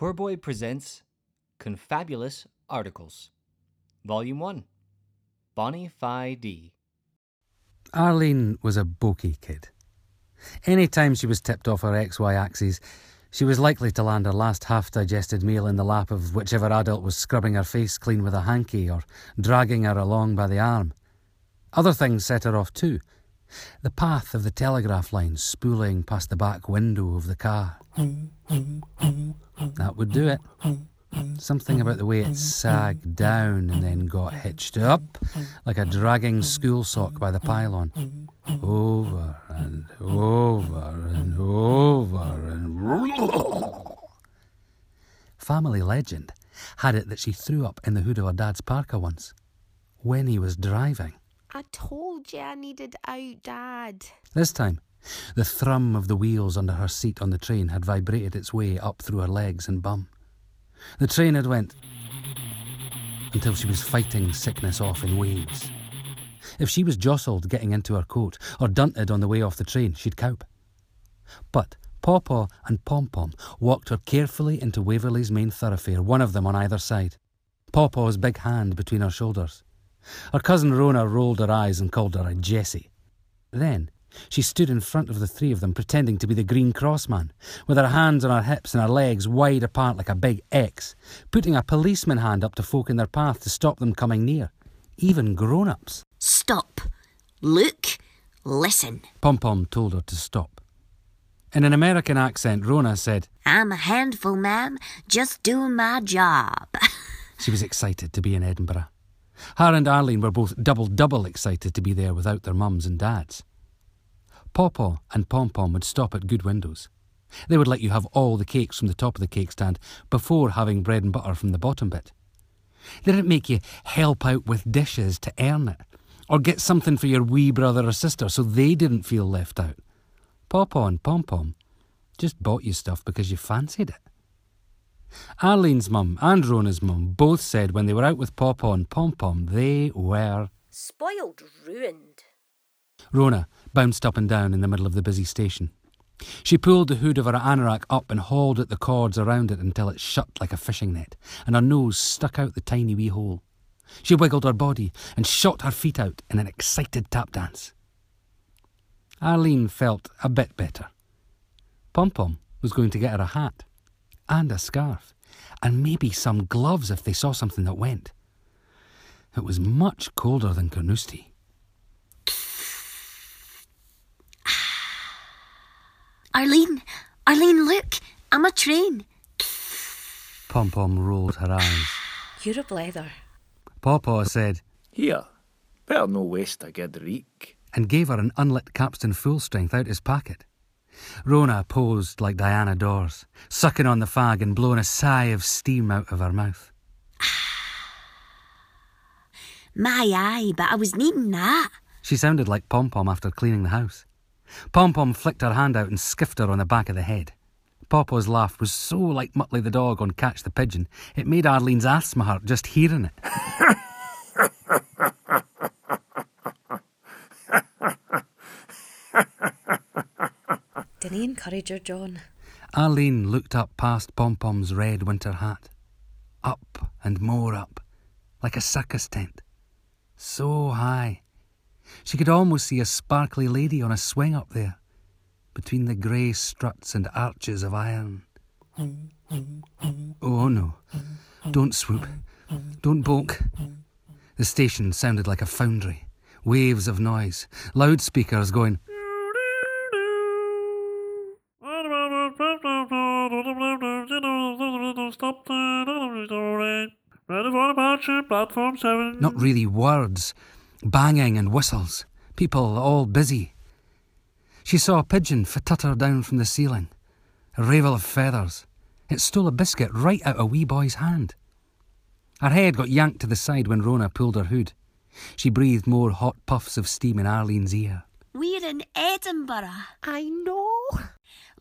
Poor Boy presents Confabulous Articles, Volume 1 Bona Fide. Arlene was a bokey kid. Any time she was tipped off her XY axis, she was likely to land her last half digested meal in the lap of whichever adult was scrubbing her face clean with a hanky or dragging her along by the arm. Other things set her off too. The path of the telegraph line spooling past the back window of the car. That would do it. Something about the way it sagged down and then got hitched up like a dragging school sock by the pylon. Over and over and over and. Family legend had it that she threw up in the hood of her dad's parka once when he was driving. I told you I needed out, Dad. This time, the thrum of the wheels under her seat on the train had vibrated its way up through her legs and bum. The train had went until she was fighting sickness off in waves. If she was jostled getting into her coat or dunted on the way off the train, she'd cope. But Pawpaw and Pom Pom walked her carefully into Waverley's main thoroughfare, one of them on either side, Pawpaw's big hand between her shoulders. Her cousin Rona rolled her eyes and called her a Jessie. Then she stood in front of the three of them, pretending to be the Green Cross man, with her hands on her hips and her legs wide apart like a big X, putting a policeman hand up to folk in their path to stop them coming near, even grown ups. Stop. Look. Listen. Pom Pom told her to stop. In an American accent, Rona said, I'm a handful, ma'am, just doing my job. She was excited to be in Edinburgh. Her and Arlene were both double double excited to be there without their mums and dads. Pawpaw and Pom Pom would stop at good windows. They would let you have all the cakes from the top of the cake stand before having bread and butter from the bottom bit. They didn't make you help out with dishes to earn it, or get something for your wee brother or sister so they didn't feel left out. Pawpaw and Pom Pom just bought you stuff because you fancied it. Arlene's mum and Rona's mum both said when they were out with Pawpaw and Pom Pom they were. Spoiled, ruined. Rona bounced up and down in the middle of the busy station. She pulled the hood of her anorak up and hauled at the cords around it until it shut like a fishing net, and her nose stuck out the tiny wee hole. She wiggled her body and shot her feet out in an excited tap dance. Arlene felt a bit better. Pom Pom was going to get her a hat and a scarf, and maybe some gloves if they saw something that went. It was much colder than Carnoustie. Arlene, Arlene, look. I'm a train. Pom Pom rolled her eyes. You're a blether. Pawpaw said, Here, better no waste a good reek. and gave her an unlit capstan full strength out his packet. Rona posed like Diana Dors, sucking on the fag and blowing a sigh of steam out of her mouth. My eye, but I was needing that. She sounded like Pom Pom after cleaning the house. Pom Pom flicked her hand out and skiffed her on the back of the head. Pawpaw's laugh was so like Muttley the dog on Catch the Pigeon, it made Arlene's asthma hurt just hearing it. Didn't encourage her, John? Arlene looked up past Pom Pom's red winter hat. Up and more up, like a circus tent. So high. She could almost see a sparkly lady on a swing up there, between the grey struts and arches of iron. Oh no. Don't swoop. Don't balk. The station sounded like a foundry. Waves of noise. Loudspeakers going. Not really words. Banging and whistles. People all busy. She saw a pigeon flutter down from the ceiling. A ravel of feathers. It stole a biscuit right out a wee boy's hand. Her head got yanked to the side when Rona pulled her hood. She breathed more hot puffs of steam in Arlene's ear. We're in Edinburgh. I know.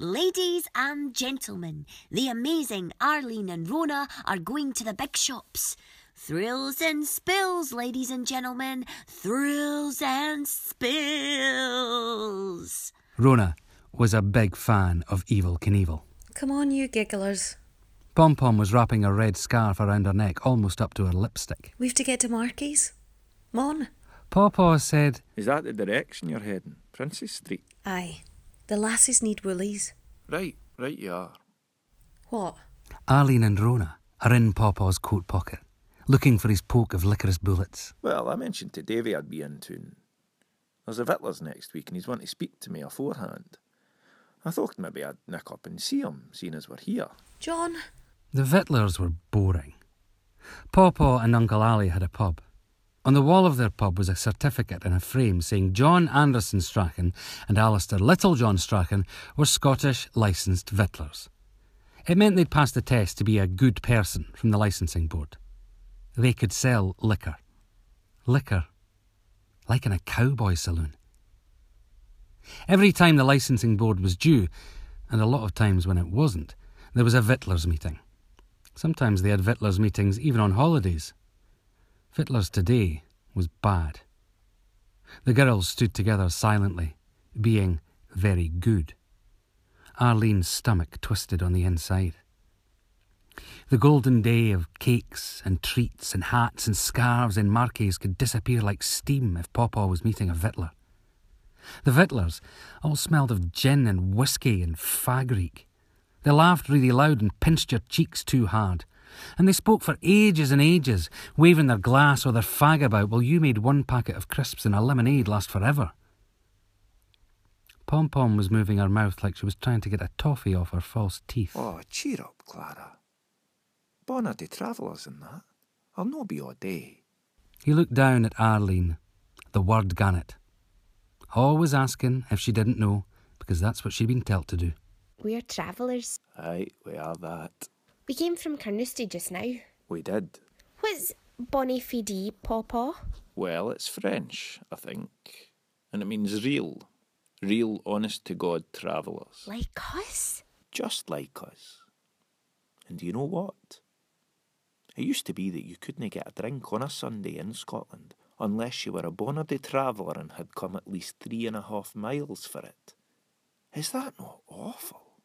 Ladies and gentlemen, the amazing Arlene and Rona are going to the big shops. Thrills and spills, ladies and gentlemen. Thrills and spills. Rona was a big fan of Evel Knievel. Come on, you gigglers. Pom Pom was wrapping a red scarf around her neck almost up to her lipstick. We've to get to Marky's. Mon. Paw Paw said, Is that the direction you're heading? Princes Street? Aye. The lasses need woolies. Right, right you are. What? Arlene and Rona are in Paw Paw's coat pocket, looking for his poke of licorice bullets. Well, I mentioned to Davy I'd be in tune. There's a Victuallers next week and he's wanting to speak to me aforehand. I thought maybe I'd nick up and see him, seeing as we're here. John? The Victuallers were boring. Paw Paw and Uncle Ali had a pub. On the wall of their pub was a certificate in a frame saying John Anderson Strachan and Alistair Little John Strachan were Scottish licensed Victuallers. It meant they'd passed the test to be a good person from the licensing board. They could sell liquor. Liquor. Like in a cowboy saloon. Every time the licensing board was due, and a lot of times when it wasn't, there was a Victuallers meeting. Sometimes they had Victuallers meetings even on holidays. Victuallers today was bad. The girls stood together silently, being very good. Arlene's stomach twisted on the inside. The golden day of cakes and treats and hats and scarves and marques could disappear like steam if Pawpaw was meeting a Victualler. The Victuallers all smelled of gin and whisky and fagreek. They laughed really loud and pinched your cheeks too hard. And they spoke for ages and ages, waving their glass or their fag about while you made one packet of crisps and a lemonade last forever. Pom Pom was moving her mouth like she was trying to get a toffee off her false teeth. Oh, cheer up, Clara. Bona de travellers and that. I'll no be all day. He looked down at Arlene, the word gannet. Always asking if she didn't know, because that's what she'd been telt to do. We're travellers. Aye, we are that. We came from Carnoustie just now. We did. What's Bonnie Fidi, Pawpaw? Well, it's French, I think. And it means real. Real, honest to God travellers. Like us? Just like us. And do you know what? It used to be that you couldn't get a drink on a Sunday in Scotland unless you were a bonardy traveller and had come at least three and a half miles for it. Is that not awful?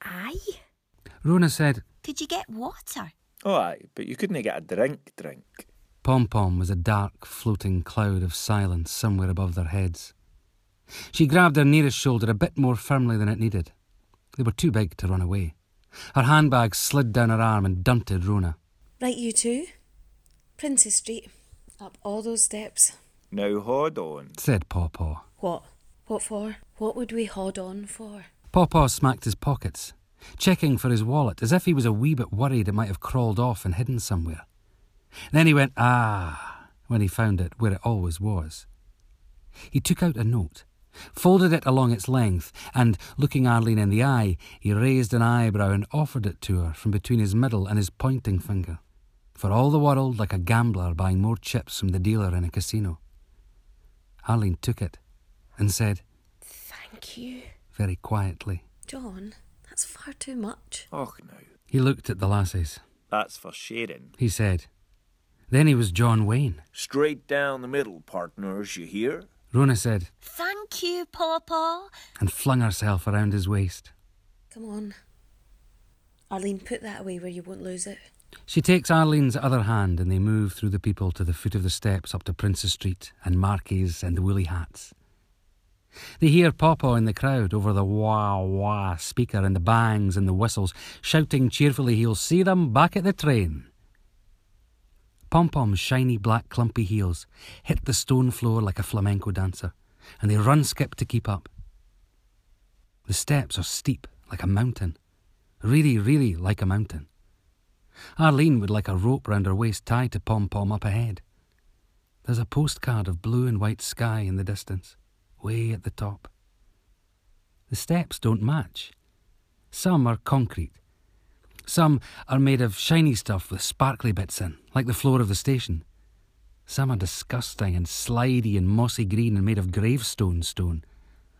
Aye. Rona said, Could you get water? Oh, aye, but you couldn't get a drink drink. Pom Pom was a dark, floating cloud of silence somewhere above their heads. She grabbed her nearest shoulder a bit more firmly than it needed. They were too big to run away. Her handbag slid down her arm and dunted Rona. Right, you two. Princes Street. Up all those steps. Now hold on. Said Paw Paw. What? What for? What would we hold on for? Paw Paw smacked his pockets, checking for his wallet as if he was a wee bit worried it might have crawled off and hidden somewhere. Then he went, ah, when he found it where it always was. He took out a note, folded it along its length, and, looking Arlene in the eye, he raised an eyebrow and offered it to her from between his middle and his pointing finger, for all the world like a gambler buying more chips from the dealer in a casino. Arlene took it and said, Thank you. very quietly, John, that's far too much. Och no. he looked at the lasses. That's for sharing. He said. Then he was John Wayne. Straight down the middle, partners, you hear? Rona said, Thank you, Papa. and flung herself around his waist. Come on. Arlene, put that away where you won't lose it. She takes Arlene's other hand and they move through the people to the foot of the steps up to Prince's Street and Marquis and the woolly hats. They hear Pawpaw in the crowd over the wah wah speaker and the bangs and the whistles, shouting cheerfully he'll see them back at the train. Pom Pom's shiny black clumpy heels hit the stone floor like a flamenco dancer, and they run skip to keep up. The steps are steep like a mountain, really, really like a mountain. Arlene would like a rope round her waist tied to Pom Pom up ahead. There's a postcard of blue and white sky in the distance, way at the top. The steps don't match. Some are concrete. Some are made of shiny stuff with sparkly bits in, like the floor of the station. Some are disgusting and slidey and mossy green and made of gravestone stone.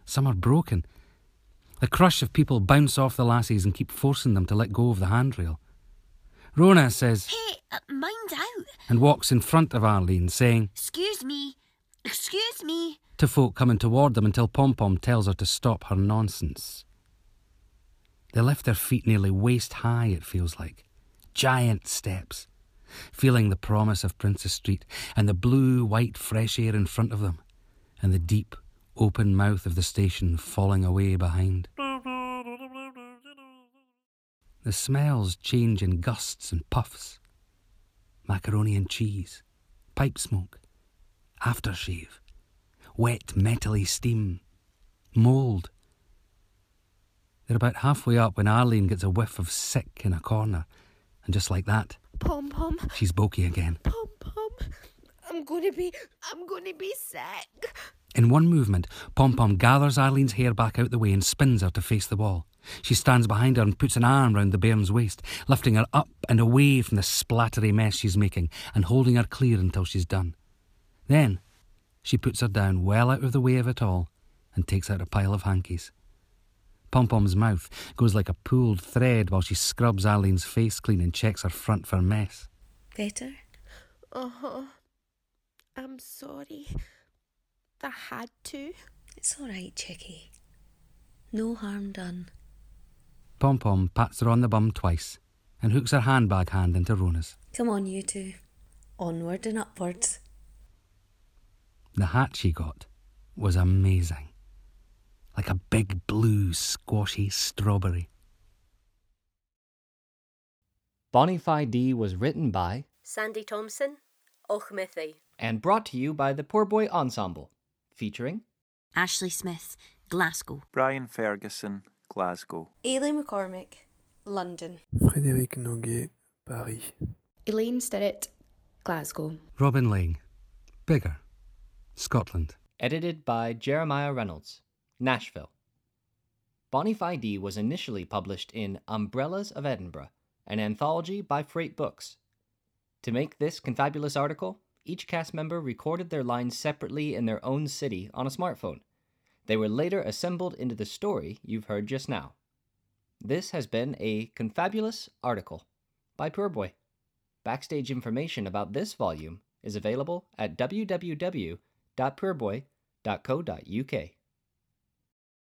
Some are broken. The crush of people bounce off the lassies and keep forcing them to let go of the handrail. Rona says, Hey, uh, mind out. and walks in front of Arlene, saying Excuse me. Excuse me. To folk coming toward them until Pom Pom tells her to stop her nonsense. They lift their feet nearly waist high, it feels like, giant steps, feeling the promise of Princes Street and the blue white fresh air in front of them, and the deep open mouth of the station falling away behind. The smells change in gusts and puffs macaroni and cheese, pipe smoke, aftershave, wet metally steam, mould. They're about halfway up when Arlene gets a whiff of sick in a corner, and just like that, Pom Pom, she's bokey again. Pom Pom. I'm gonna be, I'm gonna be sick. In one movement, Pom Pom gathers Arlene's hair back out the way and spins her to face the wall. She stands behind her and puts an arm round the bairn's waist, lifting her up and away from the splattery mess she's making and holding her clear until she's done. Then she puts her down well out of the way of it all and takes out a pile of hankies. Pom Pom's mouth goes like a pulled thread while she scrubs Arlene's face clean and checks her front for mess. Better? Uh huh. I'm sorry. I had to. It's all right, Chicky. No harm done. Pom Pom pats her on the bum twice and hooks her handbag hand into Rona's. Come on, you two. Onward and upwards. The hat she got was amazing. Like a big blue squashy strawberry. Bona Fide was written by Sandy Thompson, Auchmithie. and brought to you by the Poor Boy Ensemble, featuring Ashley Smith, Glasgow. Brian Ferguson, Glasgow. Ailey McCormick, London. Frédéric Noguet, Paris. Elaine Stirrett, Glasgow. Robin Lang, Biggar, Scotland. edited by Jeremiah Reynolds, Nashville. Bona Fide was initially published in Umbrellas of Edinburgh, an anthology by Freight Books. To make this confabulous article, each cast member recorded their lines separately in their own city on a smartphone. They were later assembled into the story you've heard just now. This has been a confabulous article by Poor Boy. Backstage information about this volume is available at www.poorboy.co.uk.